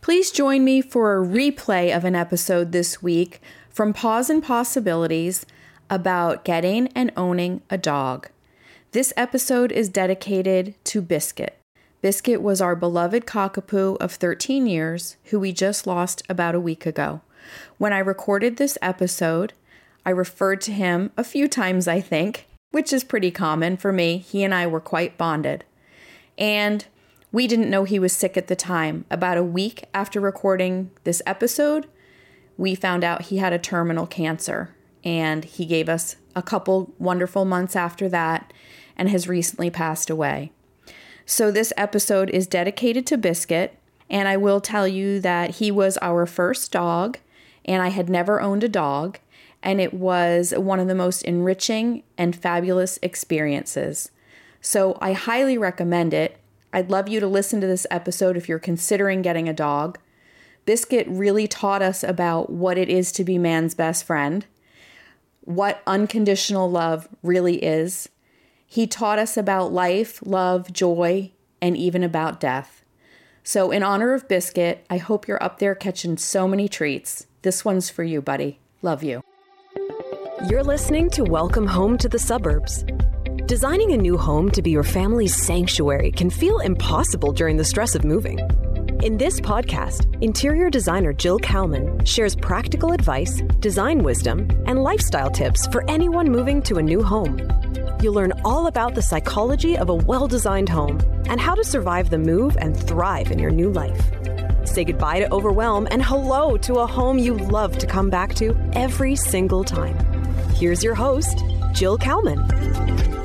Please join me for a replay of an episode this week from Paws and Possibilities about getting and owning a dog. This episode is dedicated to Biscuit. Biscuit was our beloved cockapoo of 13 years who we just lost about a week ago. When I recorded this episode, I referred to him a few times, I think, which is pretty common for me. He and I were quite bonded. And we didn't know he was sick at the time. About a week after recording this episode, we found out he had a terminal cancer. And he gave us a couple wonderful months after that and has recently passed away. So, this episode is dedicated to Biscuit. And I will tell you that he was our first dog, and I had never owned a dog and it was one of the most enriching and fabulous experiences. So I highly recommend it. I'd love you to listen to this episode if you're considering getting a dog. Biscuit really taught us about what it is to be man's best friend, what unconditional love really is. He taught us about life, love, joy, and even about death. So, in honor of Biscuit, I hope you're up there catching so many treats. This one's for you, buddy. Love you. You're listening to Welcome Home to the Suburbs. Designing a new home to be your family's sanctuary can feel impossible during the stress of moving. In this podcast, interior designer Jill Kalman shares practical advice, design wisdom, and lifestyle tips for anyone moving to a new home. You'll learn all about the psychology of a well designed home and how to survive the move and thrive in your new life. Say goodbye to overwhelm and hello to a home you love to come back to every single time. Here's your host, Jill Kalman.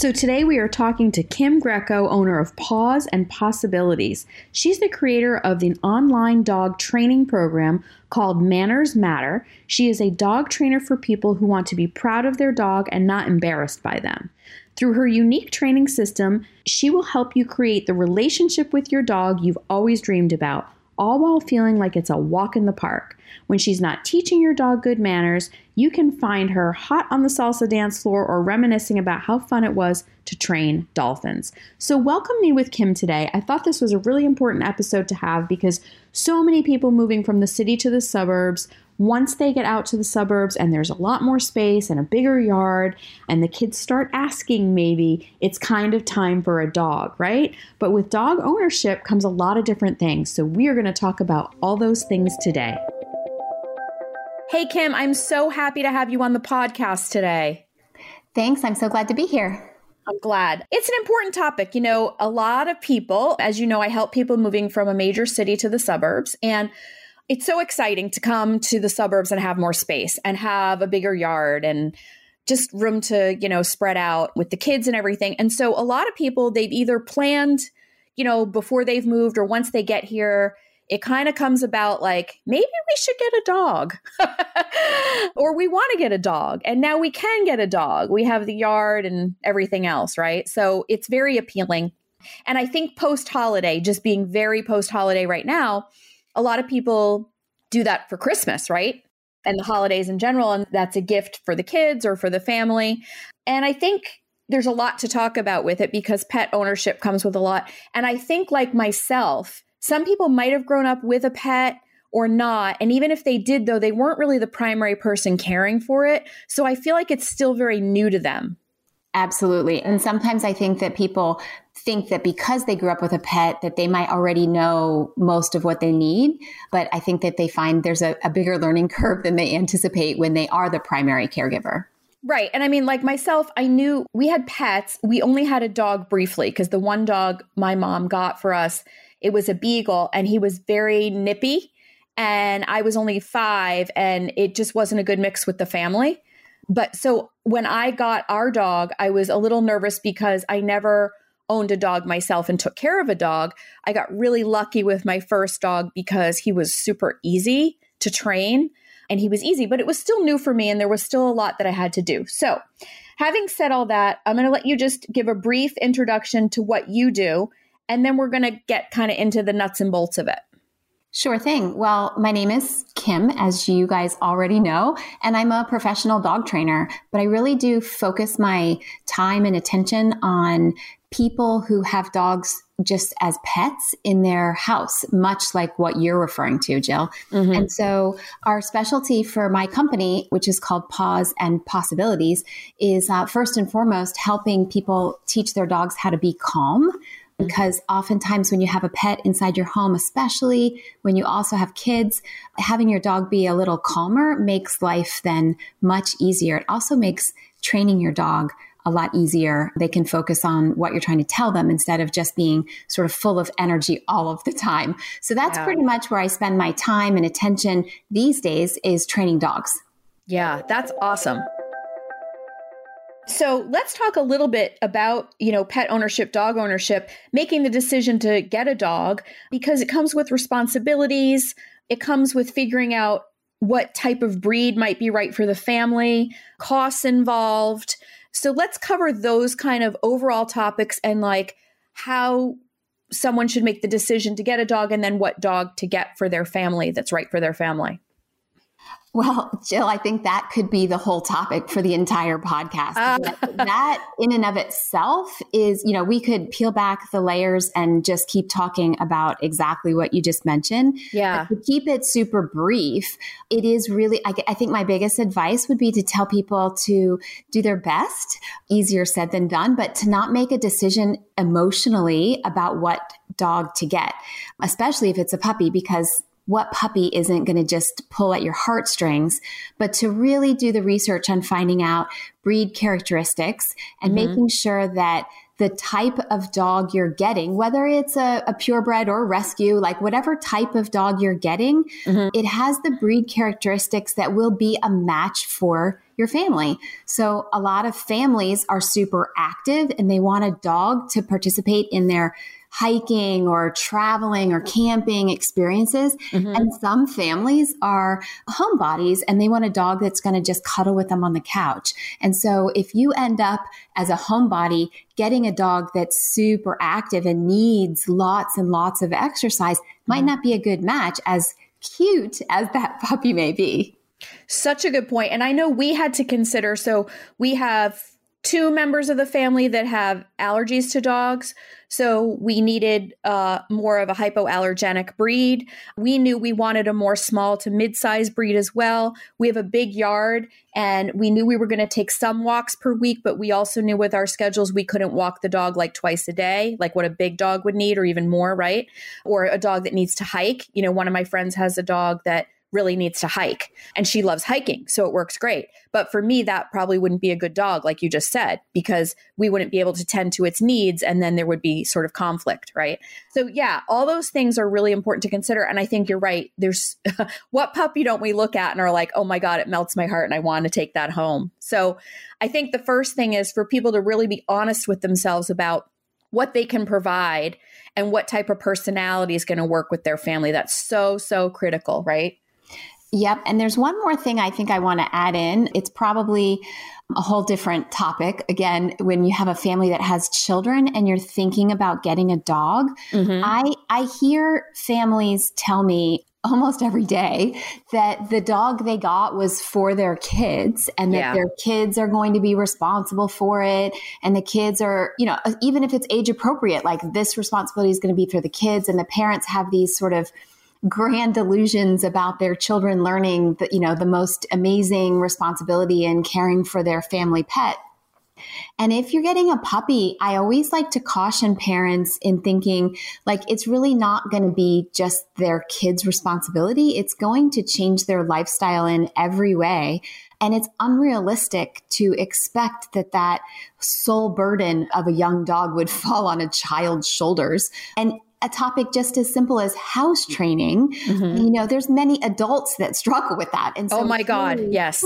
So, today we are talking to Kim Greco, owner of Paws and Possibilities. She's the creator of the online dog training program called Manners Matter. She is a dog trainer for people who want to be proud of their dog and not embarrassed by them. Through her unique training system, she will help you create the relationship with your dog you've always dreamed about, all while feeling like it's a walk in the park. When she's not teaching your dog good manners, you can find her hot on the salsa dance floor or reminiscing about how fun it was to train dolphins. So, welcome me with Kim today. I thought this was a really important episode to have because so many people moving from the city to the suburbs once they get out to the suburbs and there's a lot more space and a bigger yard, and the kids start asking, maybe it's kind of time for a dog, right? But with dog ownership comes a lot of different things. So we are going to talk about all those things today. Hey, Kim, I'm so happy to have you on the podcast today. Thanks. I'm so glad to be here. I'm glad. It's an important topic. You know, a lot of people, as you know, I help people moving from a major city to the suburbs. And it's so exciting to come to the suburbs and have more space and have a bigger yard and just room to, you know, spread out with the kids and everything. And so a lot of people, they've either planned, you know, before they've moved or once they get here, it kind of comes about like maybe we should get a dog or we want to get a dog and now we can get a dog we have the yard and everything else right so it's very appealing and i think post holiday just being very post holiday right now a lot of people do that for Christmas, right? And the holidays in general. And that's a gift for the kids or for the family. And I think there's a lot to talk about with it because pet ownership comes with a lot. And I think, like myself, some people might have grown up with a pet or not. And even if they did, though, they weren't really the primary person caring for it. So I feel like it's still very new to them. Absolutely. And sometimes I think that people think that because they grew up with a pet that they might already know most of what they need but i think that they find there's a, a, bigger learning curve than they anticipate when they are the primary caregiver right and i mean like myself i knew we had pets we only had a dog briefly because the one dog my mom got for us it was a beagle and he was very nippy and i was only five and it just wasn't a good mix with the family but so when i got our dog i was a little nervous because i never owned a dog myself and took care of a dog, I got really lucky with my first dog because he was super easy to train and he was easy, but it was still new for me and there was still a lot that I had to do. So, having said all that, I'm going to let you just give a brief introduction to what you do and then we're going to get kind of into the nuts and bolts of it. Sure thing. Well, my name is Kim, as you guys already know, and I'm a professional dog trainer, but I really do focus my time and attention on people who have dogs just as pets in their house, much like what you're referring to, Jill. Mm-hmm. And so, our specialty for my company, which is called Paws and Possibilities, is uh, first and foremost helping people teach their dogs how to be calm. Because oftentimes, when you have a pet inside your home, especially when you also have kids, having your dog be a little calmer makes life then much easier. It also makes training your dog a lot easier. They can focus on what you're trying to tell them instead of just being sort of full of energy all of the time. So that's yeah. pretty much where I spend my time and attention these days is training dogs. Yeah, that's awesome. So let's talk a little bit about, you know, pet ownership, dog ownership, making the decision to get a dog because it comes with responsibilities. It comes with figuring out what type of breed might be right for the family, costs involved. So let's cover those kind of overall topics and like how someone should make the decision to get a dog and then what dog to get for their family that's right for their family. Well, Jill, I think that could be the whole topic for the entire podcast. Uh. that, in and of itself is, you know, we could peel back the layers and just keep talking about exactly what you just mentioned. Yeah. But to keep it super brief, it is really, I, I think my biggest advice would be to tell people to do their best, easier said than done, but to not make a decision emotionally about what dog to get, especially if it's a puppy, because what puppy isn't going to just pull at your heartstrings, but to really do the research on finding out breed characteristics and mm-hmm. making sure that the type of dog you're getting, whether it's a, a purebred or rescue, like whatever type of dog you're getting, mm-hmm. it has the breed characteristics that will be a match for your family. So a lot of families are super active and they want a dog to participate in their hiking or traveling or camping experiences. Mm-hmm. And some families are homebodies and they want a dog that's going to just cuddle with them on the couch. And so if you end up as a homebody getting a dog that's super active and needs lots and lots of exercise mm-hmm. might not be a good match as cute as that puppy may be. Such a good point. And I know we had to consider so we have two members of the family that have allergies to dogs. So we needed uh, more of a hypoallergenic breed. We knew we wanted a more small to mid sized breed as well. We have a big yard and we knew we were going to take some walks per week, but we also knew with our schedules we couldn't walk the dog like twice a day, like what a big dog would need, or even more, right? Or a dog that needs to hike. You know, one of my friends has a dog that really needs to hike and she loves hiking so it works great but for me that probably wouldn't be a good dog like you just said because we wouldn't be able to tend to its needs and then there would be sort of conflict right so yeah all those things are really important to consider and i think you're right there's what puppy don't we look at and are like oh my god it melts my heart and i want to take that home so i think the first thing is for people to really be honest with themselves about what they can provide and what type of personality is going to work with their family. That's so, so critical, right? Yep. And there's one more thing I think I want to add in. It's probably a whole different topic. Again, when you have a family that has children and you're thinking about getting a dog, mm-hmm. I, I hear families tell me almost every day that the dog they got was for their kids and that yeah. their kids are going to be responsible for it and the kids are you know even if it's age appropriate like this responsibility is going to be for the kids and the parents have these sort of grand delusions about their children learning the, you know, the most amazing responsibility in caring for their family pet. And if you're getting a puppy, I always like to caution parents in thinking like it's really not going to be just their kids' responsibility. It's going to change their lifestyle in every way. And it's unrealistic to expect that that sole burden of a young dog would fall on a child's shoulders. And a topic just as simple as house training, mm-hmm. you know, there's many adults that struggle with that. And so oh my God, really, yes.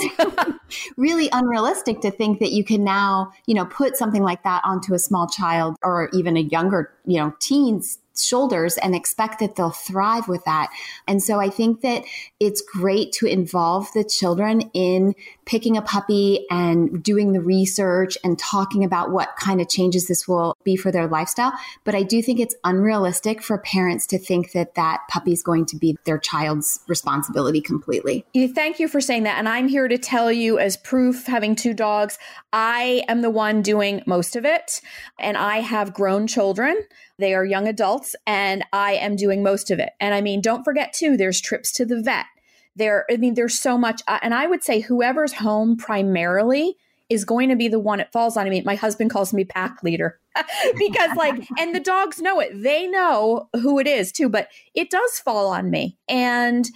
really unrealistic to think that you can now, you know, put something like that onto a small child or even a younger, you know, teens shoulders and expect that they'll thrive with that. And so I think that it's great to involve the children in picking a puppy and doing the research and talking about what kind of changes this will be for their lifestyle. But I do think it's unrealistic for parents to think that that puppy is going to be their child's responsibility completely. Thank you for saying that. And I'm here to tell you, as proof, having two dogs, I am the one doing most of it. And I have grown children. They are young adults, and I am doing most of it. And I mean, don't forget, too, there's trips to the vet there i mean there's so much uh, and i would say whoever's home primarily is going to be the one it falls on. I mean my husband calls me pack leader because like and the dogs know it. They know who it is too but it does fall on me and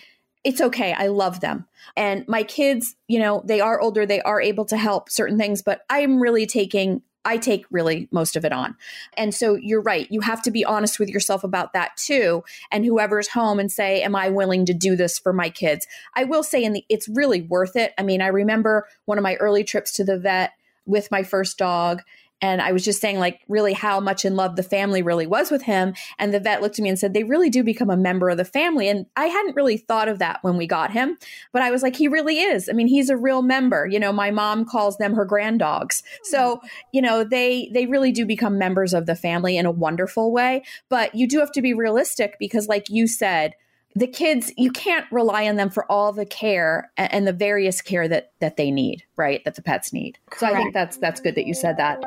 it's okay. I love them. And my kids you know they are older. They are able to help certain things but i'm really taking I take really most of it on. And so you're right. You have to be honest with yourself about that too. And whoever's home and say, Am I willing to do this for my kids? I will say, in the, it's really worth it. I mean, I remember one of my early trips to the vet with my first dog and I was just saying, like, really how much in love the family really was with him. And the vet looked at me and said, they really do become a member of the family. And I hadn't really thought of that when we got him, but I was like, he really is. I mean, he's a real member. You know, my mom calls them her grand dogs. Hmm. So, you know, they they really do become members of the family in a wonderful way. But you do have to be realistic because, like you said, the kids you can't rely on them for all the care and, and the various care that that they need right that the pets need so i think that's that's good that you said that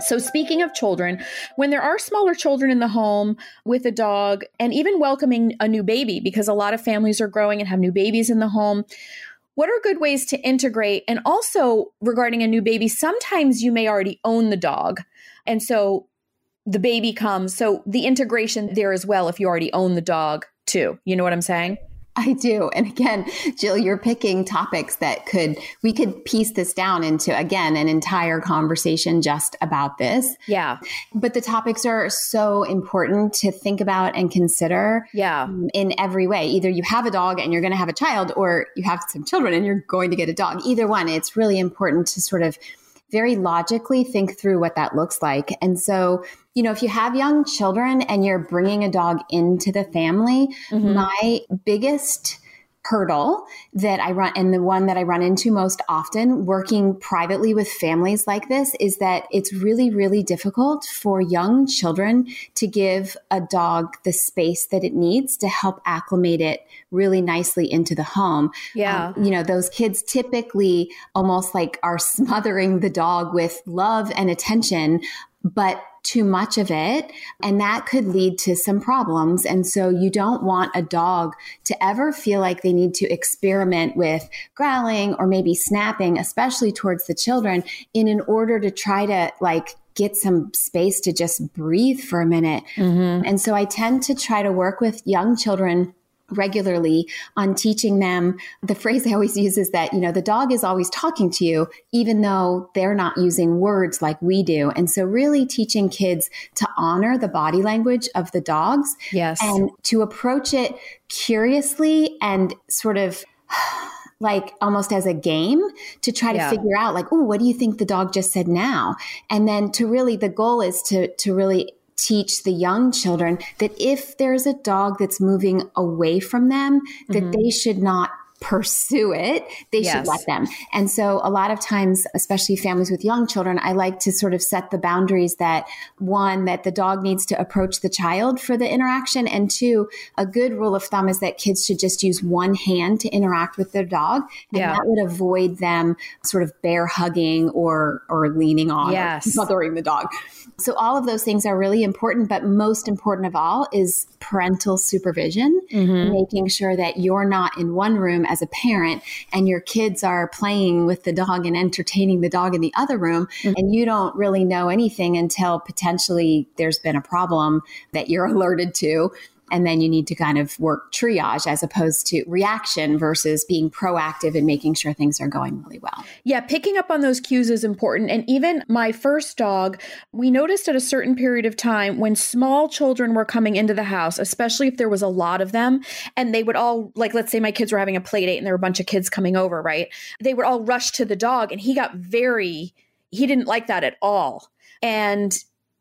so, speaking of children, when there are smaller children in the home with a dog, and even welcoming a new baby, because a lot of families are growing and have new babies in the home, what are good ways to integrate? And also, regarding a new baby, sometimes you may already own the dog. And so the baby comes. So, the integration there as well, if you already own the dog too. You know what I'm saying? I do. And again, Jill, you're picking topics that could, we could piece this down into, again, an entire conversation just about this. Yeah. But the topics are so important to think about and consider. Yeah. Um, in every way. Either you have a dog and you're going to have a child, or you have some children and you're going to get a dog. Either one, it's really important to sort of very logically think through what that looks like. And so, you know, if you have young children and you're bringing a dog into the family, mm-hmm. my biggest hurdle that I run and the one that I run into most often working privately with families like this is that it's really, really difficult for young children to give a dog the space that it needs to help acclimate it really nicely into the home. Yeah. Um, you know, those kids typically almost like are smothering the dog with love and attention, but too much of it. And that could lead to some problems. And so you don't want a dog to ever feel like they need to experiment with growling or maybe snapping, especially towards the children in an order to try to like get some space to just breathe for a minute. Mm-hmm. And so I tend to try to work with young children regularly on teaching them. The phrase i always use is that you know the dog is always talking to you even though they're not using words like we do. And so really teaching kids to honor the body language of the dogs yes. and to approach it curiously and sort of like almost as a game to try to yeah. figure out like oh what do you think the dog just said now? And then to really the goal is to to really teach the young children that if there's a dog that's moving away from them, that mm-hmm. they should not pursue it, they yes. should let them. And so, a lot of times, especially families with young children, I like to sort of set the boundaries that one, that the dog needs to approach the child for the interaction. And two, a good rule of thumb is that kids should just use one hand to interact with their dog. And yeah. that would avoid them sort of bear hugging or, or leaning on yes. or smothering the dog. So, all of those things are really important. But most important of all is parental supervision, mm-hmm. making sure that you're not in one room as a parent and your kids are playing with the dog and entertaining the dog in the other room mm-hmm. and you don't really know anything until potentially there's been a problem that you're alerted to and then you need to kind of work triage as opposed to reaction versus being proactive and making sure things are going really well. Yeah, picking up on those cues is important. And even my first dog, we noticed at a certain period of time when small children were coming into the house, especially if there was a lot of them, and they would all, like, let's say my kids were having a play date and there were a bunch of kids coming over, right? They would all rush to the dog, and he got very, he didn't like that at all. And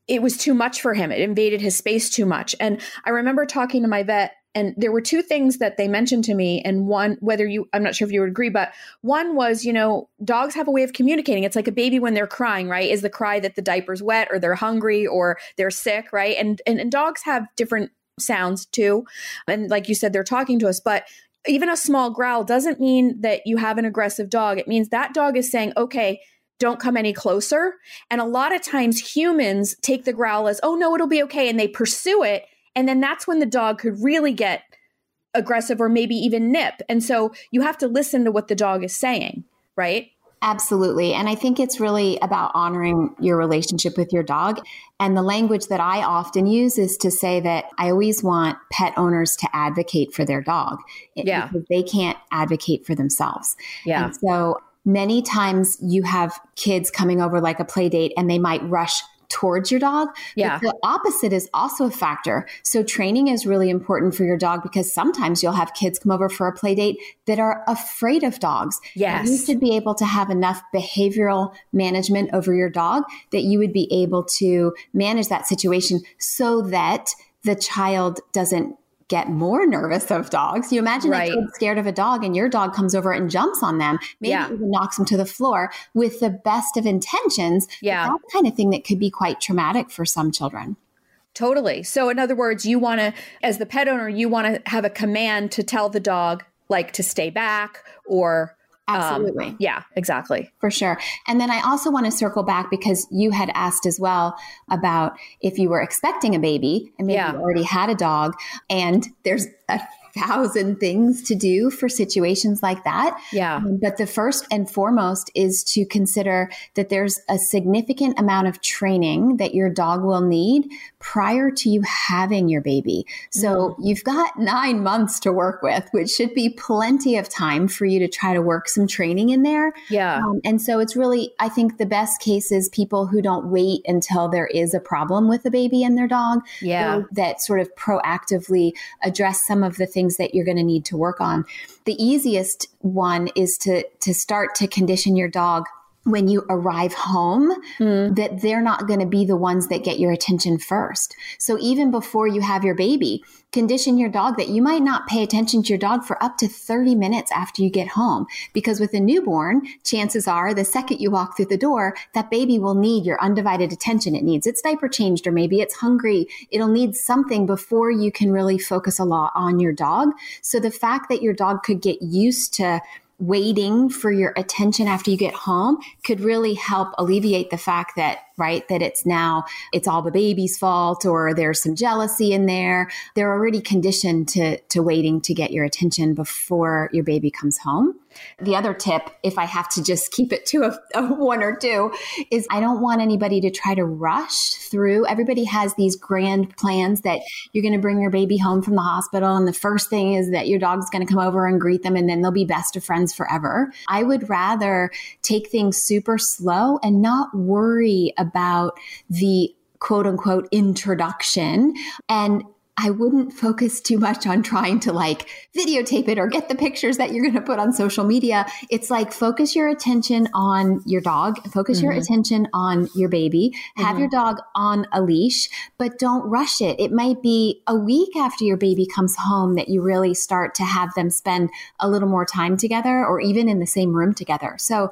it was too much for him. It invaded his space too much. And I remember talking to my vet and there were two things that they mentioned to me and one whether you i'm not sure if you would agree but one was you know dogs have a way of communicating. It's like a baby when they're crying right? Is the cry that the diaper's wet or they're hungry or they're sick right? And and, and dogs have different sounds too. And like you said they're talking to us but even a small growl doesn't mean that you have an aggressive dog. It means that dog is saying okay don't come any closer and a lot of times humans take the growl as oh no it'll be okay and they pursue it and then that's when the dog could really get aggressive or maybe even nip. And so you have to listen to what the dog is saying, right? Absolutely. And I think it's really about honoring your relationship with your dog. And the language that I often use is to say that I always want pet owners to advocate for their dog. Eh, yeah. Because they can't advocate for themselves. Yeah. And so many times you have kids coming over like a play date and they might rush towards your dog. Yeah. But the opposite is also a factor. So training is really important for your dog because sometimes you'll have kids come over for a play date that are afraid of dogs. Yes. You should be able to have enough behavioral management over your dog that you would be able to manage that situation so that the child doesn't get more nervous of dogs. You imagine Right. a kid scared of a dog and your dog comes over and jumps on them, maybe Yeah. even knocks them to the floor with the best of intentions. Yeah. That's the kind of thing that could be quite traumatic for some children. Totally. So, in other words, you want to, as the pet owner, you want to have a command to tell the dog, like, to stay back or. Um, Absolutely. yeah, exactly. For sure. And then I also want to circle back because you had asked as well about if you were expecting a baby and maybe Yeah. you already had a dog and there's a thousand things to do for situations like that. Yeah. Um, But the first and foremost is to consider that there's a significant amount of training that your dog will need prior to you having your baby. So you've got nine months to work with, which should be plenty of time for you to try to work some training in there. Yeah. Um, and so it's really, I think the best case is people who don't wait until there is a problem with a baby and their dog. Yeah. That sort of proactively address some of the things that you're going to need to work on. The easiest one is to to start to condition your dog when you arrive home hmm. that they're not going to be the ones that get your attention first. So even before you have your baby, condition your dog that you might not pay attention to your dog for up to 30 minutes after you get home. Because with a newborn, chances are the second you walk through the door, that baby will need your undivided attention. It needs its diaper changed, or maybe it's hungry. It'll need something before you can really focus a lot on your dog. So the fact that your dog could get used to waiting for your attention after you get home could really help alleviate the fact that right? That it's now it's all the baby's fault or there's some jealousy in there. They're already conditioned to to waiting to get your attention before your baby comes home. The other tip if i have to just keep it to a, a one or two is i don't want anybody to try to rush through. Everybody has these grand plans that you're going to bring your baby home from the hospital and the first thing is that your dog's going to come over and greet them and then they'll be best of friends forever. I would rather take things super slow and not worry the quote unquote introduction and I wouldn't focus too much on trying to like videotape it or get the pictures that you're going to put on social media. It's like focus your attention on your dog, focus your mm-hmm. attention on your baby, have your mm-hmm. dog on a leash, but don't rush it. It might be a week after your baby comes home that you really start to have them spend a little more time together or even in the same room together. So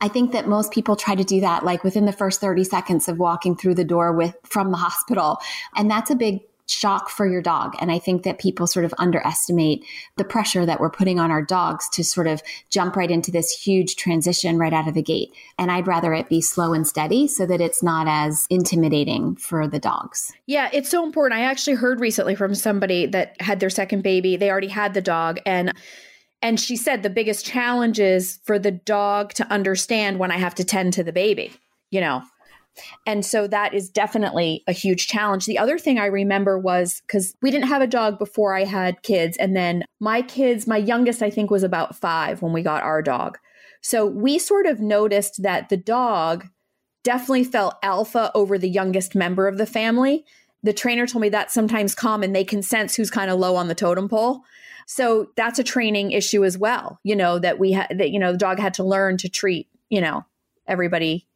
I think that most people try to do that like within the first 30 seconds of walking through the door with from the hospital. And that's a big shock for your dog. And I think that people sort of underestimate the pressure that we're putting on our dogs to sort of jump right into this huge transition right out of the gate. And I'd rather it be slow and steady so that it's not as intimidating for the dogs. Yeah, it's so important. I actually heard recently from somebody that had their second baby. They already had the dog and and she said the biggest challenge is for the dog to understand when I have to tend to the baby, you know. And so that is definitely a huge challenge. The other thing I remember was cuz we didn't have a dog before I had kids and then my kids, my youngest I think was about 5 when we got our dog. So we sort of noticed that the dog definitely felt alpha over the youngest member of the family. The trainer told me that's sometimes common. They can sense who's kind of low on the totem pole. So that's a training issue as well. You know that we had that you know the dog had to learn to treat you know everybody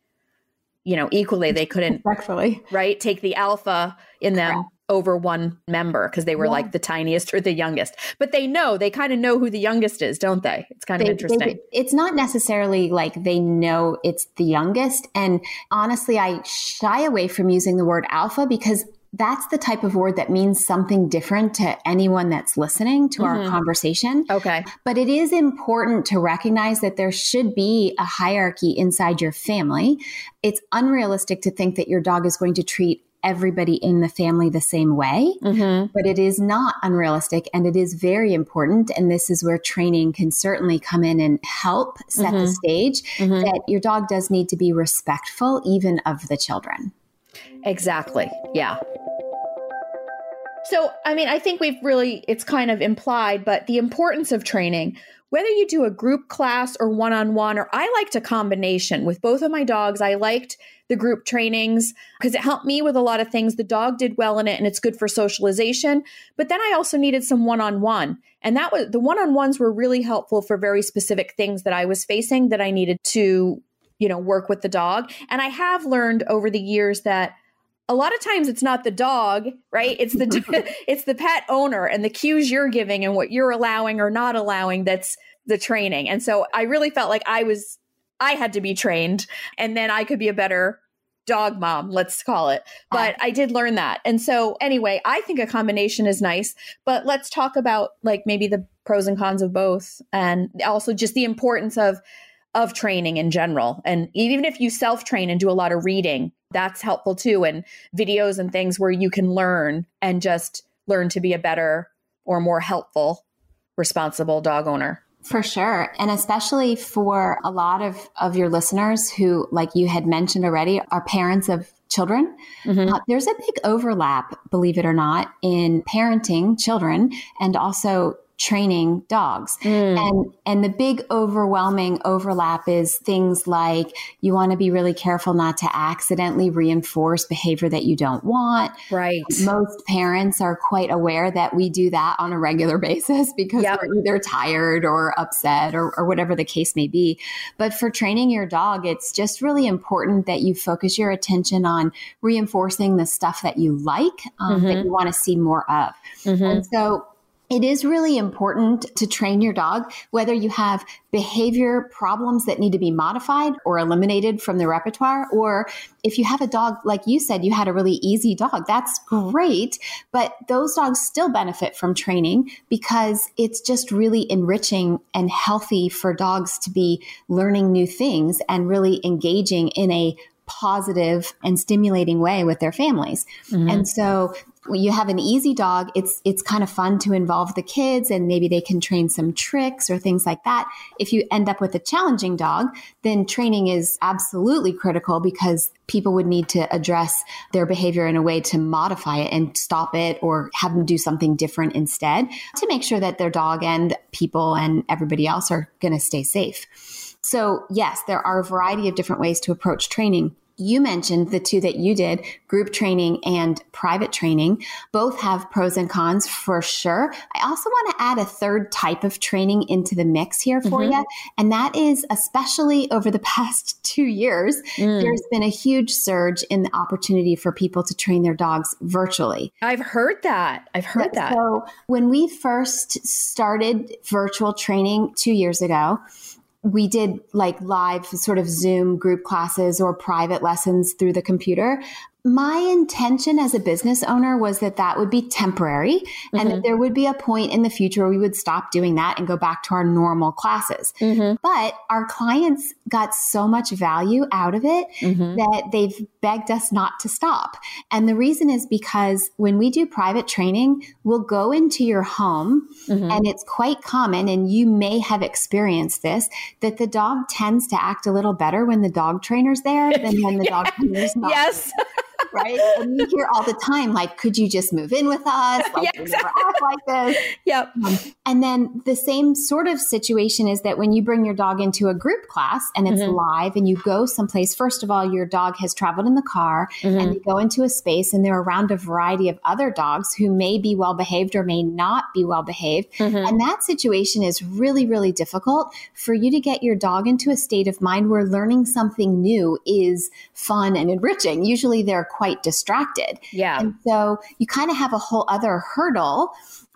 you know, equally. They couldn't, Respectfully. right, take the alpha in them Correct. over one member because they were Yeah. like the tiniest or the youngest. But they know, they kind of know who the youngest is, don't they? It's kind of interesting. they- it's not necessarily like they know it's the youngest. And honestly, I shy away from using the word alpha because that's the type of word that means something different to anyone that's listening to our Mhm. conversation. okay. But it is important to recognize that there should be a hierarchy inside your family. It's unrealistic to think that your dog is going to treat everybody in the family the same way hmm but it is not unrealistic and it is very important. And this is where training can certainly come in and help set the Mhm. stage Mhm. that your dog does need to be respectful even of the children. Exactly. Yeah. So, I mean, I think we've really, it's kind of implied, but the importance of training, whether you do a group class or one on one, or I liked a combination with both of my dogs. I liked the group trainings because it helped me with a lot of things. The dog did well in it and it's good for socialization. But then I also needed some one on one. And that was the one on ones were really helpful for very specific things that I was facing that I needed to, you know, work with the dog. And I have learned over the years that a lot of times it's not the dog, right? It's the it's the pet owner and the cues you're giving and what you're allowing or not allowing that's the training. And so I really felt like I was I had to be trained and then I could be a better dog mom, let's call it. Ah. But I did learn that. And so anyway, I think a combination is nice, but let's talk about like maybe the pros and cons of both and also just the importance of of training in general. And even if you self train and do a lot of reading, that's helpful too. And videos and things where you can learn and just learn to be a better or more helpful, responsible dog owner. For sure. And especially for a lot of, of your listeners who, like you had mentioned already, are parents of children. Mhm. Uh, there's a big overlap, believe it or not, in parenting children and also training dogs. Mm. And and the big overwhelming overlap is things like you want to be really careful not to accidentally reinforce behavior that you don't want. Right. Most parents are quite aware that we do that on a regular basis because Yep. we're either tired or upset or, or whatever the case may be. But for training your dog, it's just really important that you focus your attention on reinforcing the stuff that you like, um, that Mhm. you want to see more of. Mhm. And so it is really important to train your dog, whether you have behavior problems that need to be modified or eliminated from the repertoire, or if you have a dog, like you said, you had a really easy dog, that's great. But those dogs still benefit from training because it's just really enriching and healthy for dogs to be learning new things and really engaging in a positive and stimulating way with their families. Mhm. And so you have an easy dog, it's it's kind of fun to involve the kids and maybe they can train some tricks or things like that. If you end up with a challenging dog, then training is absolutely critical because people would need to address their behavior in a way to modify it and stop it or have them do something different instead to make sure that their dog and people and everybody else are going to stay safe. So, yes, there are a variety of different ways to approach training. You mentioned the two that you did, group training and private training. Both have pros and cons for sure. I also want to add a third type of training into the mix here for Mhm. you. And that is especially over the past two years, Mm. there's been a huge surge in the opportunity for people to train their dogs virtually. I've heard that. I've heard Yeah, that. So when we first started virtual training two years ago, we did like live sort of Zoom group classes or private lessons through the computer. My intention as a business owner was that that would be temporary and that there would be a point in the future we would stop doing that and go back to our normal classes. Mhm. But our clients got so much value out of it Mhm. that they've begged us not to stop. And the reason is because when we do private training, we'll go into your home Mhm. and it's quite common, and you may have experienced this, that the dog tends to act a little better when the dog trainer's there than when the dog trainer's not. Yes. right? And you hear all the time, like, could you just move in with us? Like, yeah, exactly. act like this. Yep. Um, and then the same sort of situation is that when you bring your dog into a group class and it's mm-hmm. live and you go someplace, first of all, your dog has traveled in the car mm-hmm. and they go into a space and they're around a variety of other dogs who may be well behaved or may not be well behaved. Mm-hmm. And that situation is really, really difficult for you to get your dog into a state of mind where learning something new is fun and enriching. Usually they're quite distracted. Yeah. And so you kind of have a whole other hurdle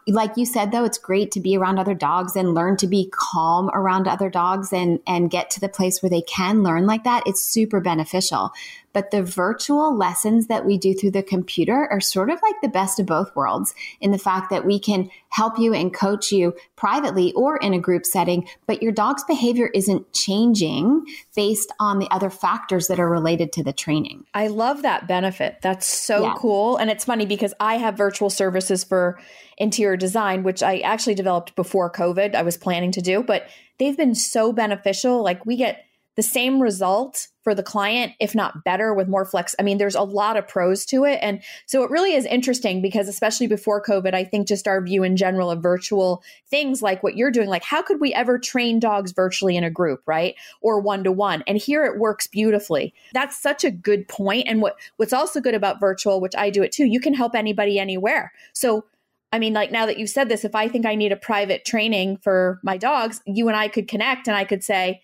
like you said though it's great to be around other dogs and learn to be calm around other dogs and and get to the place where they can learn like that it's super beneficial but the virtual lessons that we do through the computer are sort of like the best of both worlds in the fact that we can help you and coach you privately or in a group setting, but your dog's behavior isn't changing based on the other factors that are related to the training. I love that benefit. That's so yeah. cool. And it's funny because I have virtual services for interior design, which I actually developed before COVID. I was planning to do, but they've been so beneficial. Like we get the same result for the client, if not better, with more flex. I mean, there's a lot of pros to it. And so it really is interesting because, especially before COVID, I think just our view in general of virtual things like what you're doing, like how could we ever train dogs virtually in a group, right? Or one to one. And here it works beautifully. That's such a good point. And what, what's also good about virtual, which I do it too, you can help anybody anywhere. So I mean, like now that you've said this, if I think I need a private training for my dogs, you and I could connect and I could say,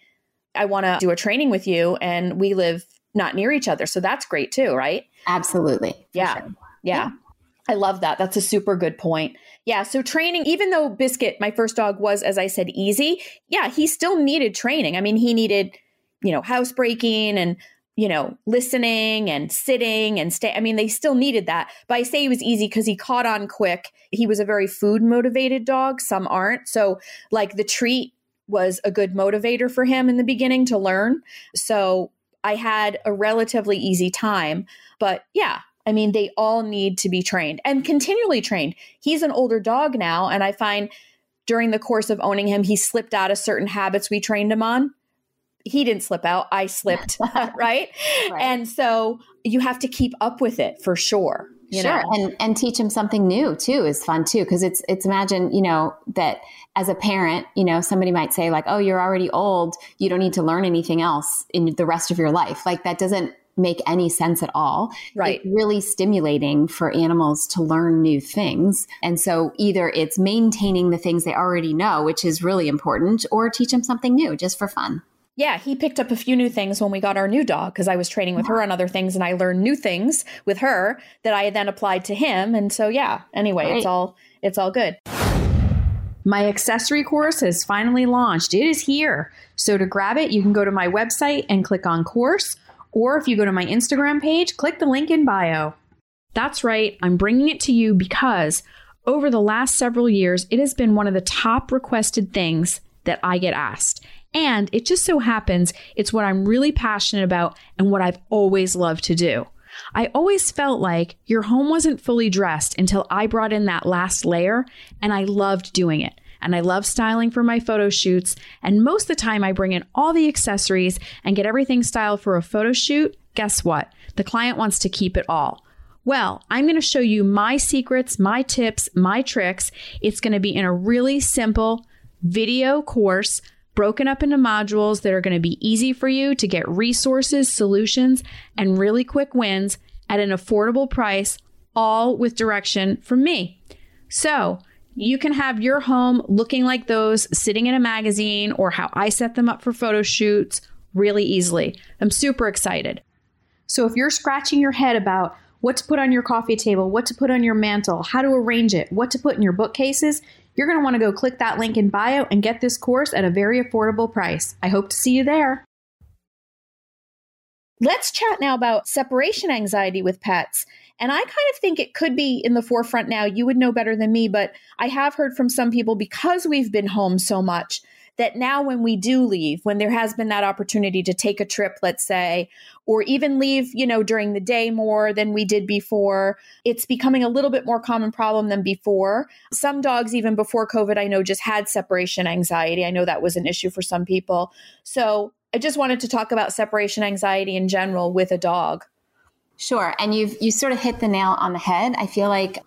I want to do a training with you and we live not near each other. So that's great too, right? Absolutely. Yeah. Sure. yeah. Yeah. I love that. That's a super good point. Yeah. So training, even though Biscuit, my first dog, was, as I said, easy, yeah, he still needed training. I mean, he needed, you know, housebreaking and, you know, listening and sitting and stay. I mean, they still needed that. But I say he was easy because he caught on quick. He was a very food motivated dog. Some aren't. So, like the treat was a good motivator for him in the beginning to learn. So I had a relatively easy time. But yeah, I mean, they all need to be trained and continually trained. He's an older dog now, and I find during the course of owning him, he slipped out of certain habits we trained him on. He didn't slip out, I slipped, right? right? And so you have to keep up with it for sure. Sure, know? and and teach them something new too is fun too because it's it's imagine you know that as a parent, you know, somebody might say like, "Oh, you're already old. You don't need to learn anything else in the rest of your life." Like that doesn't make any sense at all. Right. It's really stimulating for animals to learn new things. And so either it's maintaining the things they already know, which is really important, or teach them something new just for fun. Yeah, he picked up a few new things when we got our new dog because I was training with her on other things and I learned new things with her that I then applied to him. And so yeah, anyway, right. it's all it's all good. My accessory course has finally launched. It is here. So to grab it, you can go to my website and click on course, or if you go to my Instagram page, click the link in bio. That's right, I'm bringing it to you because over the last several years, it has been one of the top requested things that I get asked. And it just so happens it's what I'm really passionate about and what I've always loved to do. I always felt like your home wasn't fully dressed until I brought in that last layer, and I loved doing it. And I love styling for my photo shoots. And most of the time, I bring in all the accessories and get everything styled for a photo shoot. Guess what? The client wants to keep it all. Well, I'm going to show you my secrets, my tips, my tricks. It's going to be in a really simple video course broken up into modules that are going to be easy for you to get resources, solutions, and really quick wins at an affordable price, all with direction from me. So, you can have your home looking like those sitting in a magazine or how I set them up for photo shoots really easily. I'm super excited. So, if you're scratching your head about what to put on your coffee table, what to put on your mantle, how to arrange it, what to put in your bookcases, you're going to want to go click that link in bio and get this course at a very affordable price. I hope to see you there. Let's chat now about separation anxiety with pets. And I kind of think it could be in the forefront now. You would know better than me, but I have heard from some people because we've been home so much that now when we do leave, when there has been that opportunity to take a trip, let's say, or even leave, you know, during the day more than we did before, it's becoming a little bit more common problem than before. Some dogs, even before COVID, I know just had separation anxiety. I know that was an issue for some people. So I just wanted to talk about separation anxiety in general with a dog. Sure. And you've you sort of hit the nail on the head. I feel like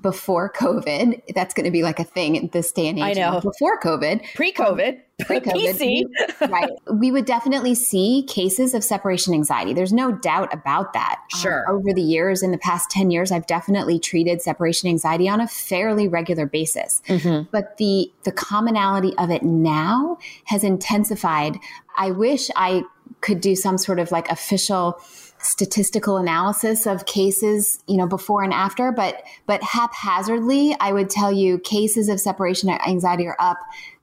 before COVID, that's going to be like a thing in this day and age. I know. Before COVID, pre-COVID, pre-COVID, we- right? We would definitely see cases of separation anxiety. There's no doubt about that. Um, Sure. over the years, in the past ten years, I've definitely treated separation anxiety on a fairly regular basis. Mm-hmm. But the the commonality of it now has intensified. I wish I could do some sort of like official statistical analysis of cases, you know, before and after, but but haphazardly, I would tell you cases of separation anxiety are up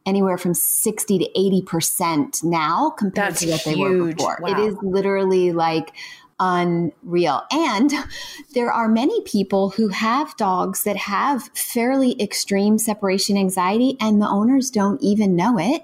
anywhere from 60 to 80% now compared That's to what they were before. It Wow. is literally like unreal. And there are many people who have dogs that have fairly extreme separation anxiety and the owners don't even know it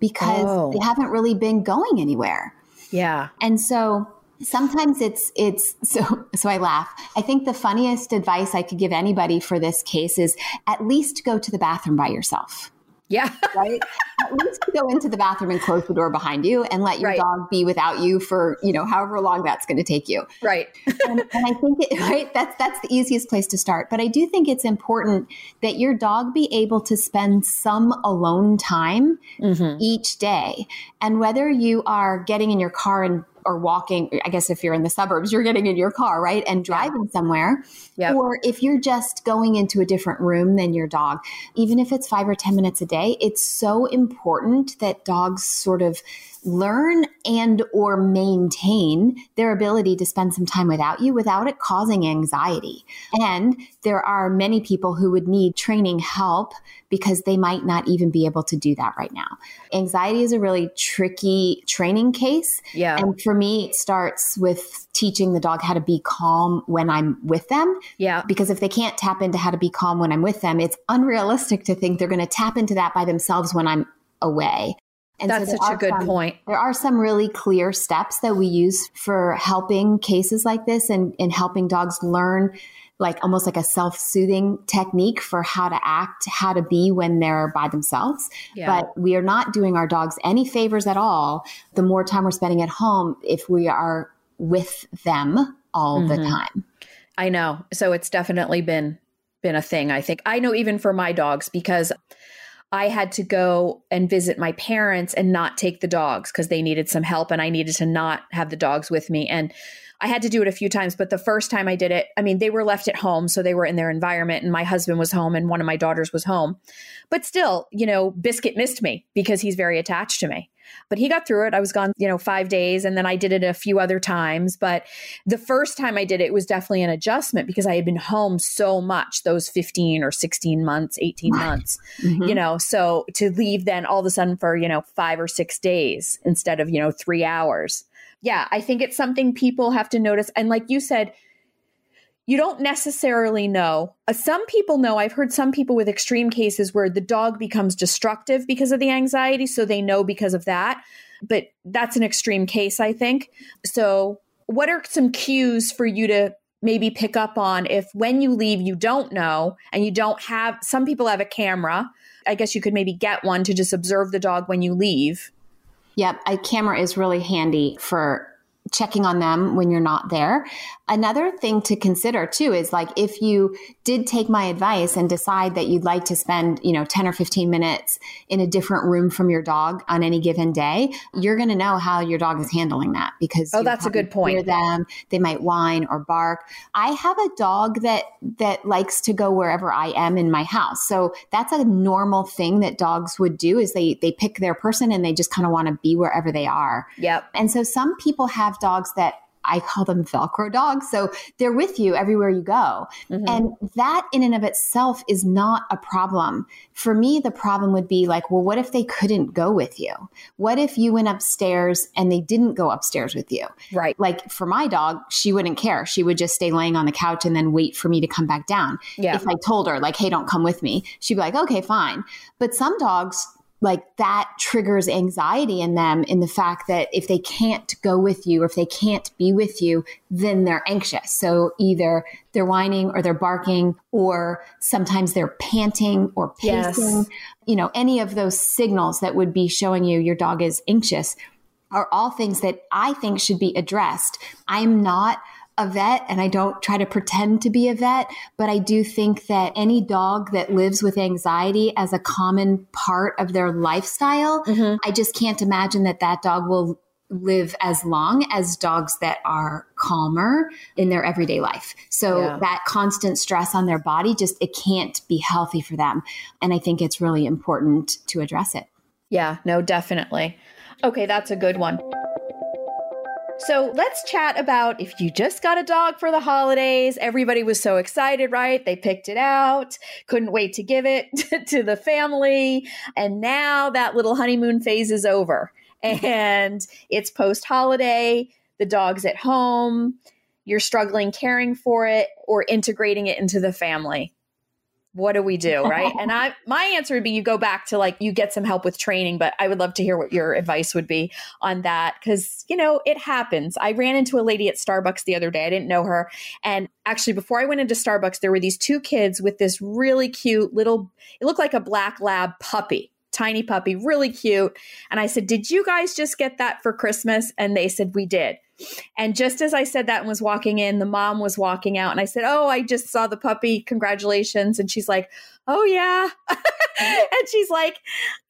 because Oh. they haven't really been going anywhere. Yeah. And so sometimes it's it's so so I laugh. I think the funniest advice I could give anybody for this case is at least go to the bathroom by yourself. Yeah. Right? at least go into the bathroom and close the door behind you and let your Right. dog be without you for, you know, however long that's going to take you right. and, and I think it, right that's that's the easiest place to start. But I do think it's important that your dog be able to spend some alone time Mm-hmm. each day, and whether you are getting in your car and or walking, I guess if you're in the suburbs, you're getting in your car, right, and driving somewhere, Yep. or if you're just going into a different room than your dog, even if it's five or ten minutes a day, it's so important that dogs sort of learn and or maintain their ability to spend some time without you without it causing anxiety. And there are many people who would need training help because they might not even be able to do that right now. Anxiety is a really tricky training case. Yeah. And for me, it starts with teaching the dog how to be calm when I'm with them. Yeah. Because if they can't tap into how to be calm when I'm with them, it's unrealistic to think they're going to tap into that by themselves when I'm away. And That's there such a good some- point. There are some really clear steps that we use for helping cases like this and, and helping dogs learn like almost like a self-soothing technique for how to act, how to be when they're by themselves. Yeah. But we are not doing our dogs any favors at all. The more time we're spending at home, if we are with them all the Mhm. time. I know. So it's definitely been been a thing, I think. I know even for my dogs because I had to go and visit my parents and not take the dogs because they needed some help and I needed to not have the dogs with me. And I had to do it a few times, but the first time I did it, I mean, they were left at home, so they were in their environment, and my husband was home and one of my daughters was home. But still, you know, Biscuit missed me because he's very attached to me. But he got through it. I was gone, you know, five days, and then I did it a few other times. But the first time I did it, it was definitely an adjustment because I had been home so much those 15 or 16 months, 18 months, Mm-hmm. you know. So to leave then all of a sudden for, you know, five or six days instead of, you know, three hours. Yeah, I think it's something people have to notice. And like you said, you don't necessarily know. Uh, some people know. I've heard some people with extreme cases where the dog becomes destructive because of the anxiety. So they know because of that. But that's an extreme case, I think. So, what are some cues for you to maybe pick up on if when you leave, you don't know and you don't have, some people have a camera. I guess you could maybe get one to just observe the dog when you leave. Yep, a camera is really handy for checking on them when you're not there. Another thing to consider too is like if you did take my advice and decide that you'd like to spend, you know, 10 or 15 minutes in a different room from your dog on any given day, you're going to know how your dog is handling that because Oh, that's a good point. hear them, they might whine or bark. I have a dog that that likes to go wherever I am in my house. So that's a normal thing that dogs would do is they they pick their person and they just kind of want to be wherever they are. Yep. And so some people have dogs that I call them Velcro dogs. So they're with you everywhere you go. Mhm. And that in and of itself is not a problem. For me, the problem would be like, well, what if they couldn't go with you? What if you went upstairs and they didn't go upstairs with you? Right. Like for my dog, she wouldn't care. She would just stay laying on the couch and then wait for me to come back down. Yeah. If I told her, like, hey, don't come with me, she'd be like, okay, fine. But some dogs, like that triggers anxiety in them in the fact that if they can't go with you or if they can't be with you, then they're anxious. So either they're whining or they're barking or sometimes they're panting or pacing. Yes. You know, any of those signals that would be showing you your dog is anxious are all things that I think should be addressed. I'm not a vet and I don't try to pretend to be a vet, but I do think that any dog that lives with anxiety as a common part of their lifestyle, mm-hmm. I just can't imagine that that dog will live as long as dogs that are calmer in their everyday life. So yeah. that constant stress on their body just it can't be healthy for them. And I think it's really important to address it. Yeah, no, definitely. Okay, that's a good one. So let's chat about if you just got a dog for the holidays. Everybody was so excited, right? They picked it out, couldn't wait to give it to the family. And now that little honeymoon phase is over and it's post holiday. The dog's at home. You're struggling caring for it or integrating it into the family what do we do right? And i my answer would be you go back to like you get some help with training but i would love to hear what your advice would be on that because you know it happens. I ran into a lady at starbucks the other day. I didn't know her. And actually before i went into starbucks there were these two kids with this really cute little it looked like a black lab puppy tiny puppy really cute and i said did you guys just get that for christmas and they said we did and just as I said that and was walking in, the mom was walking out, and I said, Oh, I just saw the puppy. Congratulations. And she's like, Oh, yeah. and she's like,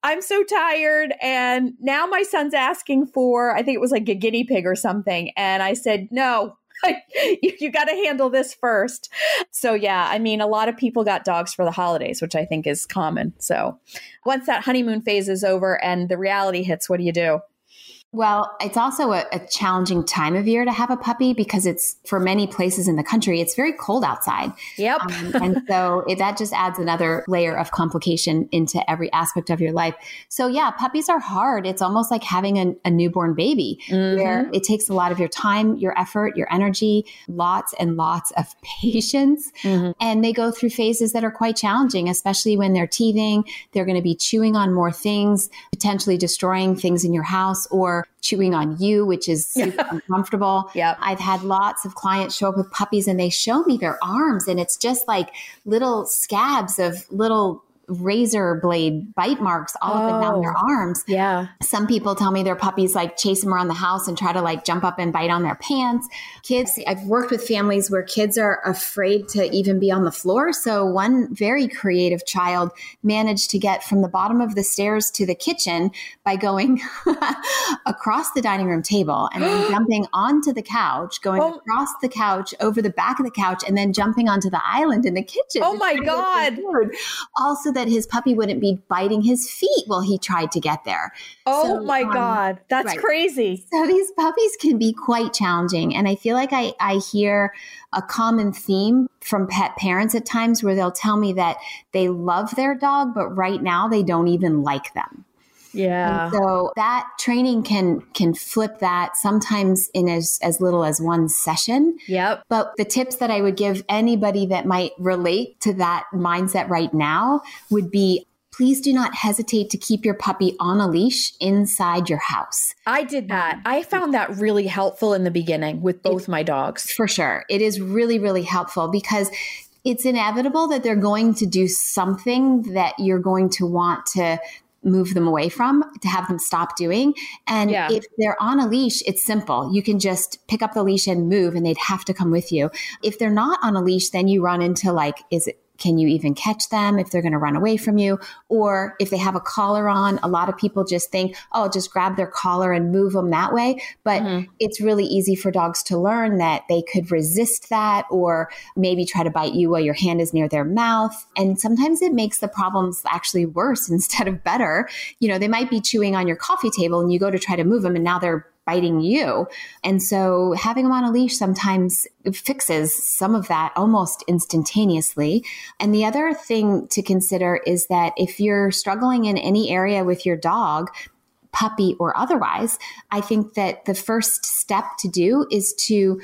I'm so tired. And now my son's asking for, I think it was like a guinea pig or something. And I said, No, you, you got to handle this first. So, yeah, I mean, a lot of people got dogs for the holidays, which I think is common. So, once that honeymoon phase is over and the reality hits, what do you do? Well, it's also a, a, challenging time of year to have a puppy because it's for many places in the country, it's very cold outside. Yep. Um, and so it, that just adds another layer of complication into every aspect of your life. So, yeah, puppies are hard. It's almost like having a, a newborn baby mm-hmm. where it takes a lot of your time, your effort, your energy, lots and lots of patience. Mm-hmm. And they go through phases that are quite challenging, especially when they're teething. They're going to be chewing on more things, potentially destroying things in your house or chewing on you, which is super uncomfortable. Yep. I've had lots of clients show up with puppies and they show me their arms and it's just like little scabs of little razor blade bite marks all oh, up and down their oh, arms. Yeah. Some people tell me their puppies like chase them around the house and try to like jump up and bite on their pants. Kids, I've worked with families where kids are afraid to even be on the floor. So one very creative child managed to get from the bottom of the stairs to the kitchen by going across the dining room table and then jumping onto the couch, going oh. across the couch over the back of the couch and then jumping onto the island in the kitchen. Oh my God. Also that his puppy wouldn't be biting his feet while he tried to get there. Oh so, my um, God, that's right. crazy. So these puppies can be quite challenging. And I feel like I, I hear a common theme from pet parents at times where they'll tell me that they love their dog, but right now they don't even like them. Yeah. And so that training can can flip that sometimes in as as little as one session. Yep. But the tips that I would give anybody that might relate to that mindset right now would be please do not hesitate to keep your puppy on a leash inside your house. I did that. I found that really helpful in the beginning with both it, my dogs. For sure. It is really really helpful because it's inevitable that they're going to do something that you're going to want to move them away from to have them stop doing. And yeah. if they're on a leash, it's simple. You can just pick up the leash and move and they'd have to come with you. If they're not on a leash, then you run into like, is it can you even catch them if they're going to run away from you? Or if they have a collar on, a lot of people just think, oh, just grab their collar and move them that way. But mm-hmm. it's really easy for dogs to learn that they could resist that or maybe try to bite you while your hand is near their mouth. And sometimes it makes the problems actually worse instead of better. You know, they might be chewing on your coffee table and you go to try to move them and now they're biting you. And so having them on a leash sometimes fixes some of that almost instantaneously. And the other thing to consider is that if you're struggling in any area with your dog, puppy or otherwise, I think that the first step to do is to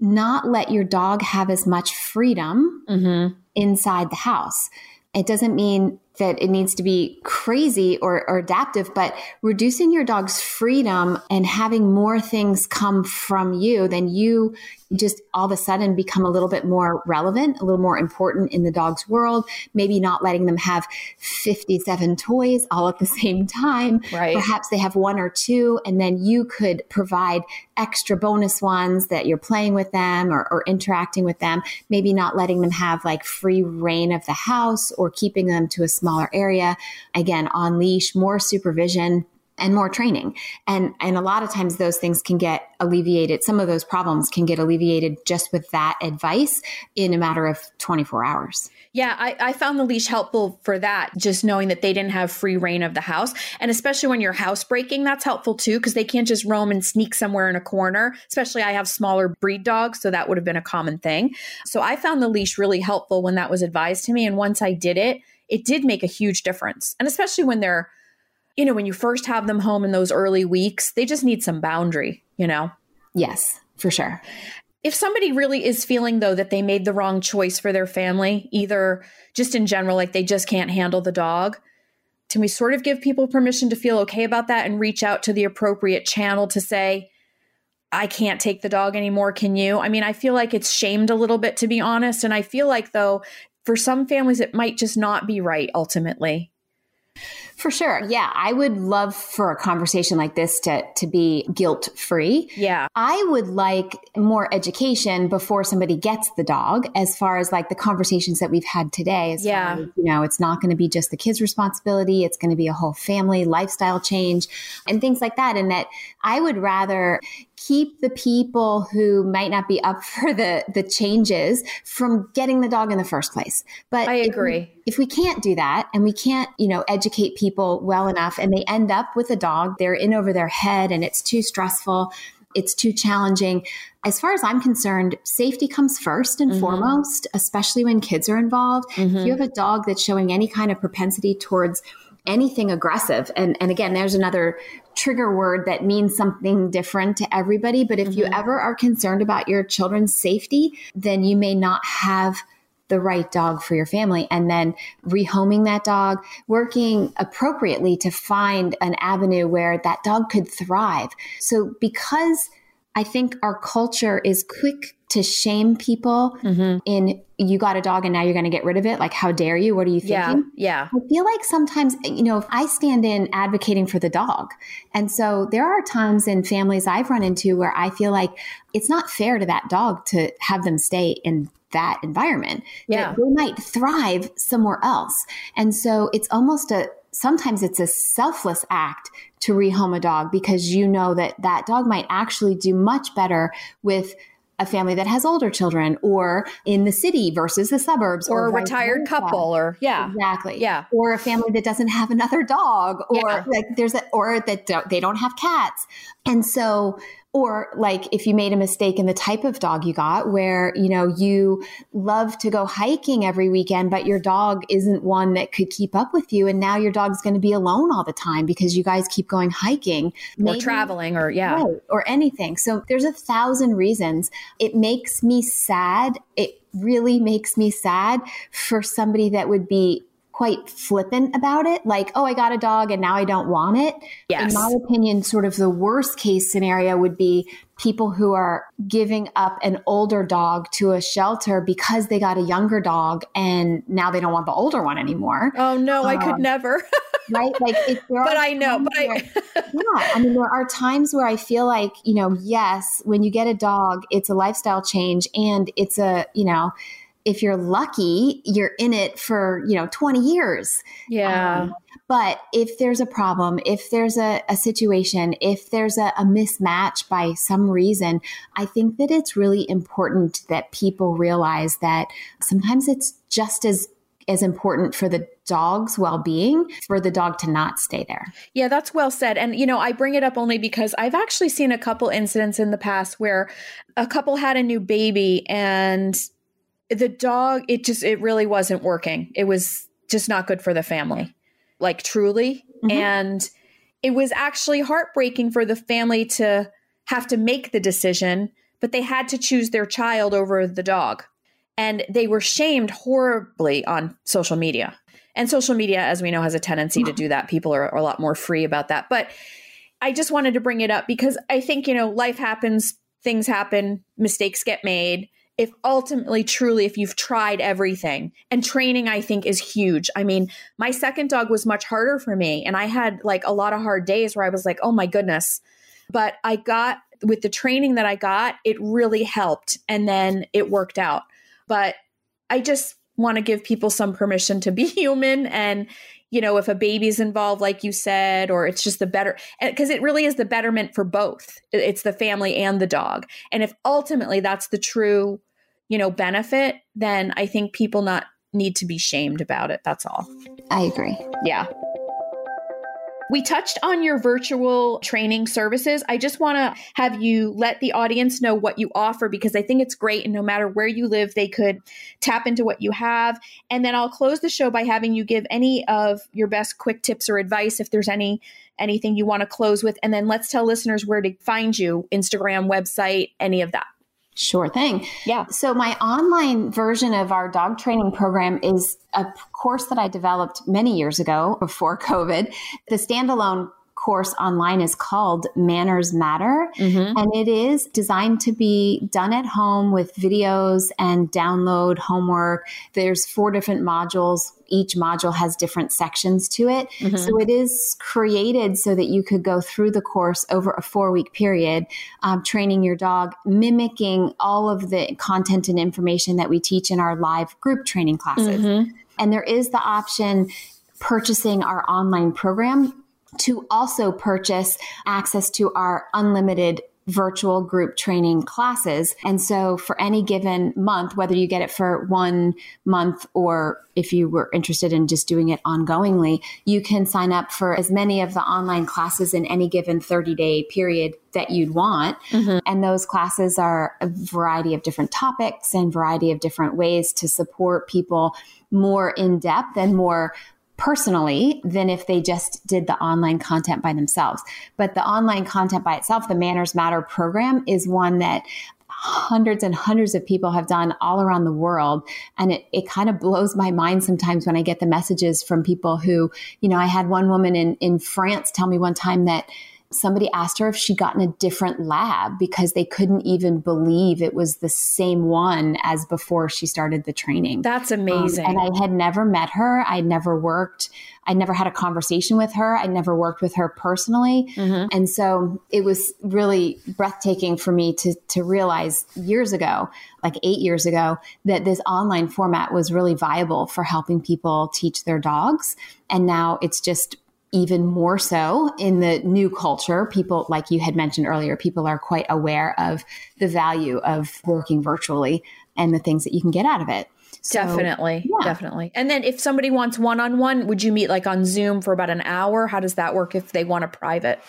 not let your dog have as much freedom mm-hmm. inside the house. It doesn't mean that it needs to be crazy or, or adaptive, but reducing your dog's freedom and having more things come from you, than you just all of a sudden become a little bit more relevant, a little more important in the dog's world. Maybe not letting them have 57 toys all at the same time. Right. Perhaps they have one or two, and then you could provide extra bonus ones that you're playing with them or, or interacting with them. Maybe not letting them have like free rein of the house or keeping them to a smaller area. Again, on leash, more supervision and more training. And and a lot of times those things can get alleviated. Some of those problems can get alleviated just with that advice in a matter of 24 hours. Yeah, I, I, found the leash helpful for that, just knowing that they didn't have free rein of the house. And especially when you're housebreaking, that's helpful too, because they can't just roam and sneak somewhere in a corner. Especially, I have smaller breed dogs, so that would have been a common thing. So I found the leash really helpful when that was advised to me. And once I did it, it did make a huge difference. And especially when they're you know, when you first have them home in those early weeks, they just need some boundary, you know? Yes, for sure. If somebody really is feeling, though, that they made the wrong choice for their family, either just in general, like they just can't handle the dog, can we sort of give people permission to feel okay about that and reach out to the appropriate channel to say, I can't take the dog anymore. Can you? I mean, I feel like it's shamed a little bit, to be honest. And I feel like, though, for some families, it might just not be right ultimately. For sure. Yeah. I would love for a conversation like this to, to be guilt free. Yeah. I would like more education before somebody gets the dog as far as like the conversations that we've had today. As yeah. As, you know, it's not going to be just the kid's responsibility. It's going to be a whole family lifestyle change and things like that. And that I would rather keep the people who might not be up for the the changes from getting the dog in the first place. But I agree. If we, if we can't do that and we can't, you know, educate people well enough and they end up with a dog, they're in over their head and it's too stressful, it's too challenging. As far as I'm concerned, safety comes first and mm-hmm. foremost, especially when kids are involved. Mm-hmm. If you have a dog that's showing any kind of propensity towards anything aggressive. And, and again, there's another trigger word that means something different to everybody. But if mm-hmm. you ever are concerned about your children's safety, then you may not have the right dog for your family and then rehoming that dog, working appropriately to find an avenue where that dog could thrive. So because I think our culture is quick to shame people mm-hmm. in you got a dog and now you're going to get rid of it. Like, how dare you? What are you thinking? Yeah. Yeah. I feel like sometimes, you know, if I stand in advocating for the dog. And so there are times in families I've run into where I feel like it's not fair to that dog to have them stay in that environment. Yeah. They might thrive somewhere else. And so it's almost a, sometimes it's a selfless act to rehome a dog because you know that that dog might actually do much better with a family that has older children or in the city versus the suburbs or, or a retired couple or yeah. Exactly. Yeah. Or a family that doesn't have another dog or yeah. like there's a or that don't, they don't have cats. And so or like if you made a mistake in the type of dog you got where you know you love to go hiking every weekend but your dog isn't one that could keep up with you and now your dog's going to be alone all the time because you guys keep going hiking. Or traveling or yeah. Right, or anything. So there's a thousand reasons. It makes me sad. It really makes me sad for somebody that would be quite flippant about it, like, oh, I got a dog and now I don't want it. Yes. In my opinion, sort of the worst case scenario would be people who are giving up an older dog to a shelter because they got a younger dog and now they don't want the older one anymore. Oh no, um, I could um, never. right? Like, but I know, but I, yeah, I mean, there are times where I feel like, you know, yes, when you get a dog, it's a lifestyle change and it's a, you know, if you're lucky, you're in it for, you know, 20 years. Yeah. Um, but if there's a problem, if there's a, a situation, if there's a, a, mismatch by some reason, I think that it's really important that people realize that sometimes it's just as as important for the dog's well-being for the dog to not stay there. Yeah, that's well said. And you know, I bring it up only because I've actually seen a couple incidents in the past where a couple had a new baby and the dog it just it really wasn't working it was just not good for the family like truly mm-hmm. and it was actually heartbreaking for the family to have to make the decision but they had to choose their child over the dog and they were shamed horribly on social media. And social media, as we know, has a tendency to do that. People are, are a lot more free about that. But I just wanted to bring it up because I think, you know, life happens, things happen, mistakes get made. If ultimately, truly, if you've tried everything and training, I think is huge. I mean, my second dog was much harder for me. And I had like a lot of hard days where I was like, oh my goodness. But I got with the training that I got, it really helped. And then it worked out. But I just want to give people some permission to be human and you know if a baby's involved like you said or it's just the better eh, because it really is the betterment for both it's the family and the dog and if ultimately that's the true you know benefit then i think people not need to be shamed about it that's all i agree yeah we touched on your virtual training services. I just want to have you let the audience know what you offer because I think it's great. And no matter where you live, they could tap into what you have. And then I'll close the show by having you give any of your best quick tips or advice if there's any anything you want to close with. And then let's tell listeners where to find you Instagram, website, any of that. Sure thing. Yeah. So, my online version of our dog training program is a course that I developed many years ago before COVID. The standalone course online is called Manners Matter. Mm-hmm. And it is designed to be done at home with videos and download homework. There's four different modules. Each module has different sections to it. Mm-hmm. So it is created so that you could go through the course over a four week period, um, training your dog, mimicking all of the content and information that we teach in our live group training classes. Mm-hmm. And there is the option purchasing our online program to also purchase access to our unlimited virtual group training classes. And so for any given month, whether you get it for one month or if you were interested in just doing it ongoingly, you can sign up for as many of the online classes in any given 30 day period that you'd want. Mm-hmm. And those classes are a variety of different topics and variety of different ways to support people more in depth and more personally than if they just did the online content by themselves. But the online content by itself, the Manners Matter program, is one that hundreds and hundreds of people have done all around the world. And it, it kind of blows my mind sometimes when I get the messages from people who, you know, I had one woman in, in France tell me one time that somebody asked her if she'd gotten a different lab because they couldn't even believe it was the same one as before she started the training. That's amazing. Um, and I had never met her. I'd never worked. I never had a conversation with her. I never worked with her personally. Mm-hmm. And so it was really breathtaking for me to, to realize years ago, like eight years ago, that this online format was really viable for helping people teach their dogs. And now it's just even more so in the new culture. People, like you had mentioned earlier, people are quite aware of the value of working virtually and the things that you can get out of it. So, definitely. Yeah. Definitely. And then if somebody wants one on one, would you meet like on Zoom for about an hour? How does that work if they want a private?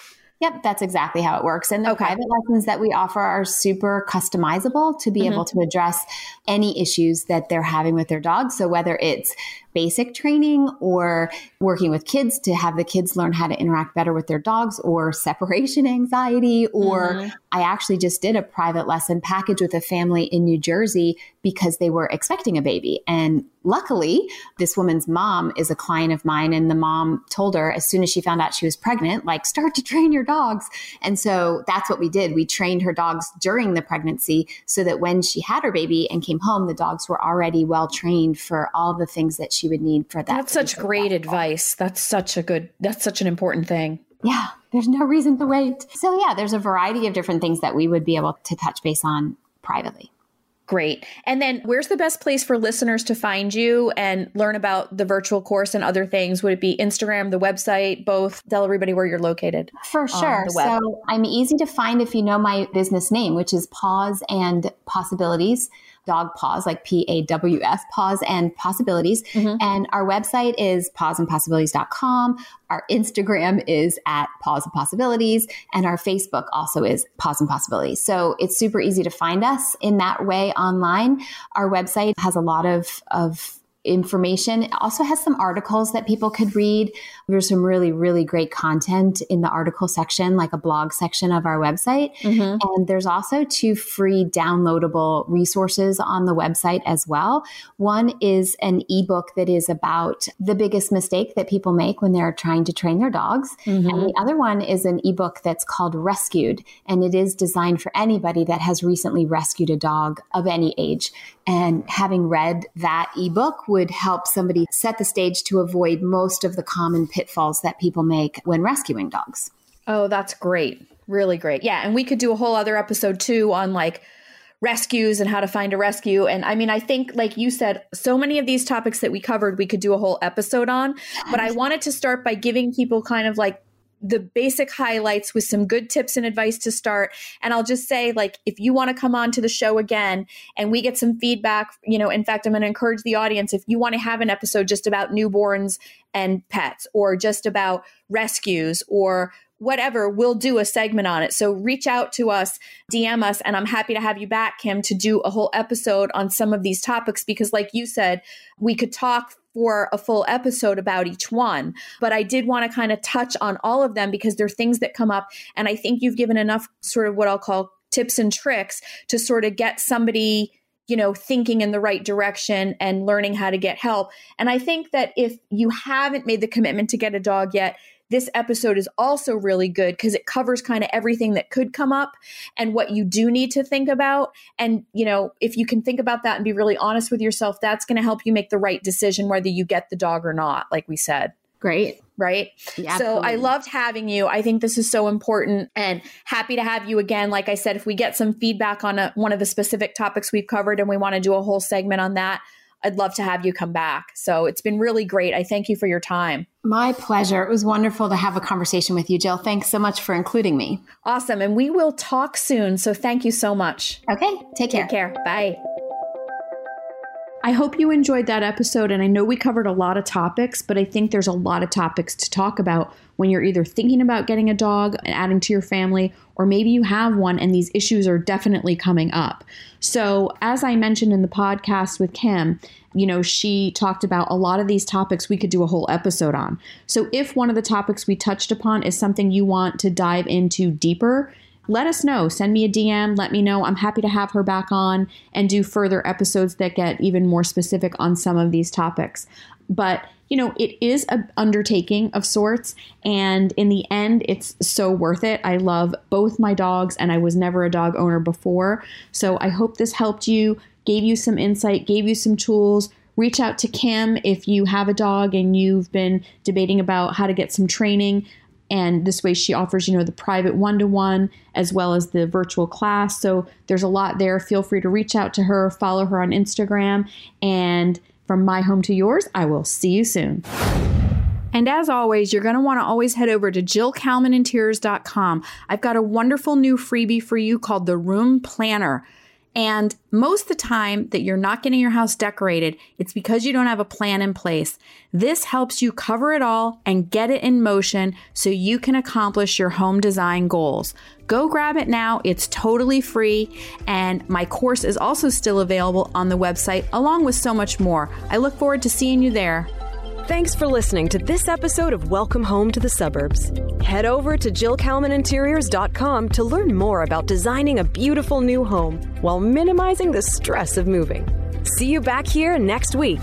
Yep, that's exactly how it works. And the okay. private lessons that we offer are super customizable to be mm-hmm. able to address any issues that they're having with their dog. So whether it's basic training or working with kids to have the kids learn how to interact better with their dogs or separation anxiety or mm-hmm. I actually just did a private lesson package with a family in New Jersey because they were expecting a baby and luckily this woman's mom is a client of mine and the mom told her as soon as she found out she was pregnant like start to train your dogs and so that's what we did we trained her dogs during the pregnancy so that when she had her baby and came home the dogs were already well trained for all the things that she would need for that. That's such great advice. That's such a good, that's such an important thing. Yeah, there's no reason to wait. So, yeah, there's a variety of different things that we would be able to touch base on privately. Great. And then where's the best place for listeners to find you and learn about the virtual course and other things? Would it be Instagram, the website, both? Tell everybody where you're located. For sure. So I'm easy to find if you know my business name, which is Paws and Possibilities dog paws, like P A W S, paws and possibilities. Mm-hmm. And our website is pawsandpossibilities.com. Our Instagram is at paws and possibilities. And our Facebook also is paws and possibilities. So it's super easy to find us in that way online. Our website has a lot of, of information. It also has some articles that people could read. There's some really, really great content in the article section, like a blog section of our website. Mm-hmm. And there's also two free downloadable resources on the website as well. One is an ebook that is about the biggest mistake that people make when they're trying to train their dogs. Mm-hmm. And the other one is an ebook that's called Rescued, and it is designed for anybody that has recently rescued a dog of any age. And having read that ebook would help somebody set the stage to avoid most of the common pitfalls that people make when rescuing dogs. Oh, that's great. Really great. Yeah. And we could do a whole other episode too on like rescues and how to find a rescue. And I mean, I think, like you said, so many of these topics that we covered, we could do a whole episode on. But I wanted to start by giving people kind of like the basic highlights with some good tips and advice to start. And I'll just say, like, if you want to come on to the show again and we get some feedback, you know, in fact, I'm going to encourage the audience if you want to have an episode just about newborns and pets or just about rescues or whatever, we'll do a segment on it. So reach out to us, DM us, and I'm happy to have you back, Kim, to do a whole episode on some of these topics because, like you said, we could talk for a full episode about each one. But I did want to kind of touch on all of them because they're things that come up. And I think you've given enough sort of what I'll call tips and tricks to sort of get somebody you know, thinking in the right direction and learning how to get help. And I think that if you haven't made the commitment to get a dog yet, this episode is also really good because it covers kind of everything that could come up and what you do need to think about. And, you know, if you can think about that and be really honest with yourself, that's going to help you make the right decision whether you get the dog or not, like we said. Great. Right. Yeah, so I loved having you. I think this is so important and happy to have you again. Like I said, if we get some feedback on a, one of the specific topics we've covered and we want to do a whole segment on that, I'd love to have you come back. So it's been really great. I thank you for your time. My pleasure. It was wonderful to have a conversation with you, Jill. Thanks so much for including me. Awesome. And we will talk soon. So thank you so much. Okay. Take care. Take care. Bye. I hope you enjoyed that episode. And I know we covered a lot of topics, but I think there's a lot of topics to talk about when you're either thinking about getting a dog and adding to your family, or maybe you have one and these issues are definitely coming up. So, as I mentioned in the podcast with Kim, you know, she talked about a lot of these topics we could do a whole episode on. So, if one of the topics we touched upon is something you want to dive into deeper, let us know. Send me a DM. Let me know. I'm happy to have her back on and do further episodes that get even more specific on some of these topics. But you know, it is an undertaking of sorts. And in the end, it's so worth it. I love both my dogs, and I was never a dog owner before. So I hope this helped you, gave you some insight, gave you some tools. Reach out to Kim if you have a dog and you've been debating about how to get some training and this way she offers you know the private one-to-one as well as the virtual class so there's a lot there feel free to reach out to her follow her on instagram and from my home to yours i will see you soon and as always, you're going to want to always head over to jillkalmaninteriors.com. I've got a wonderful new freebie for you called the Room Planner. And most of the time that you're not getting your house decorated, it's because you don't have a plan in place. This helps you cover it all and get it in motion so you can accomplish your home design goals. Go grab it now. It's totally free. And my course is also still available on the website, along with so much more. I look forward to seeing you there. Thanks for listening to this episode of Welcome Home to the Suburbs. Head over to JillKalmanInteriors.com to learn more about designing a beautiful new home while minimizing the stress of moving. See you back here next week.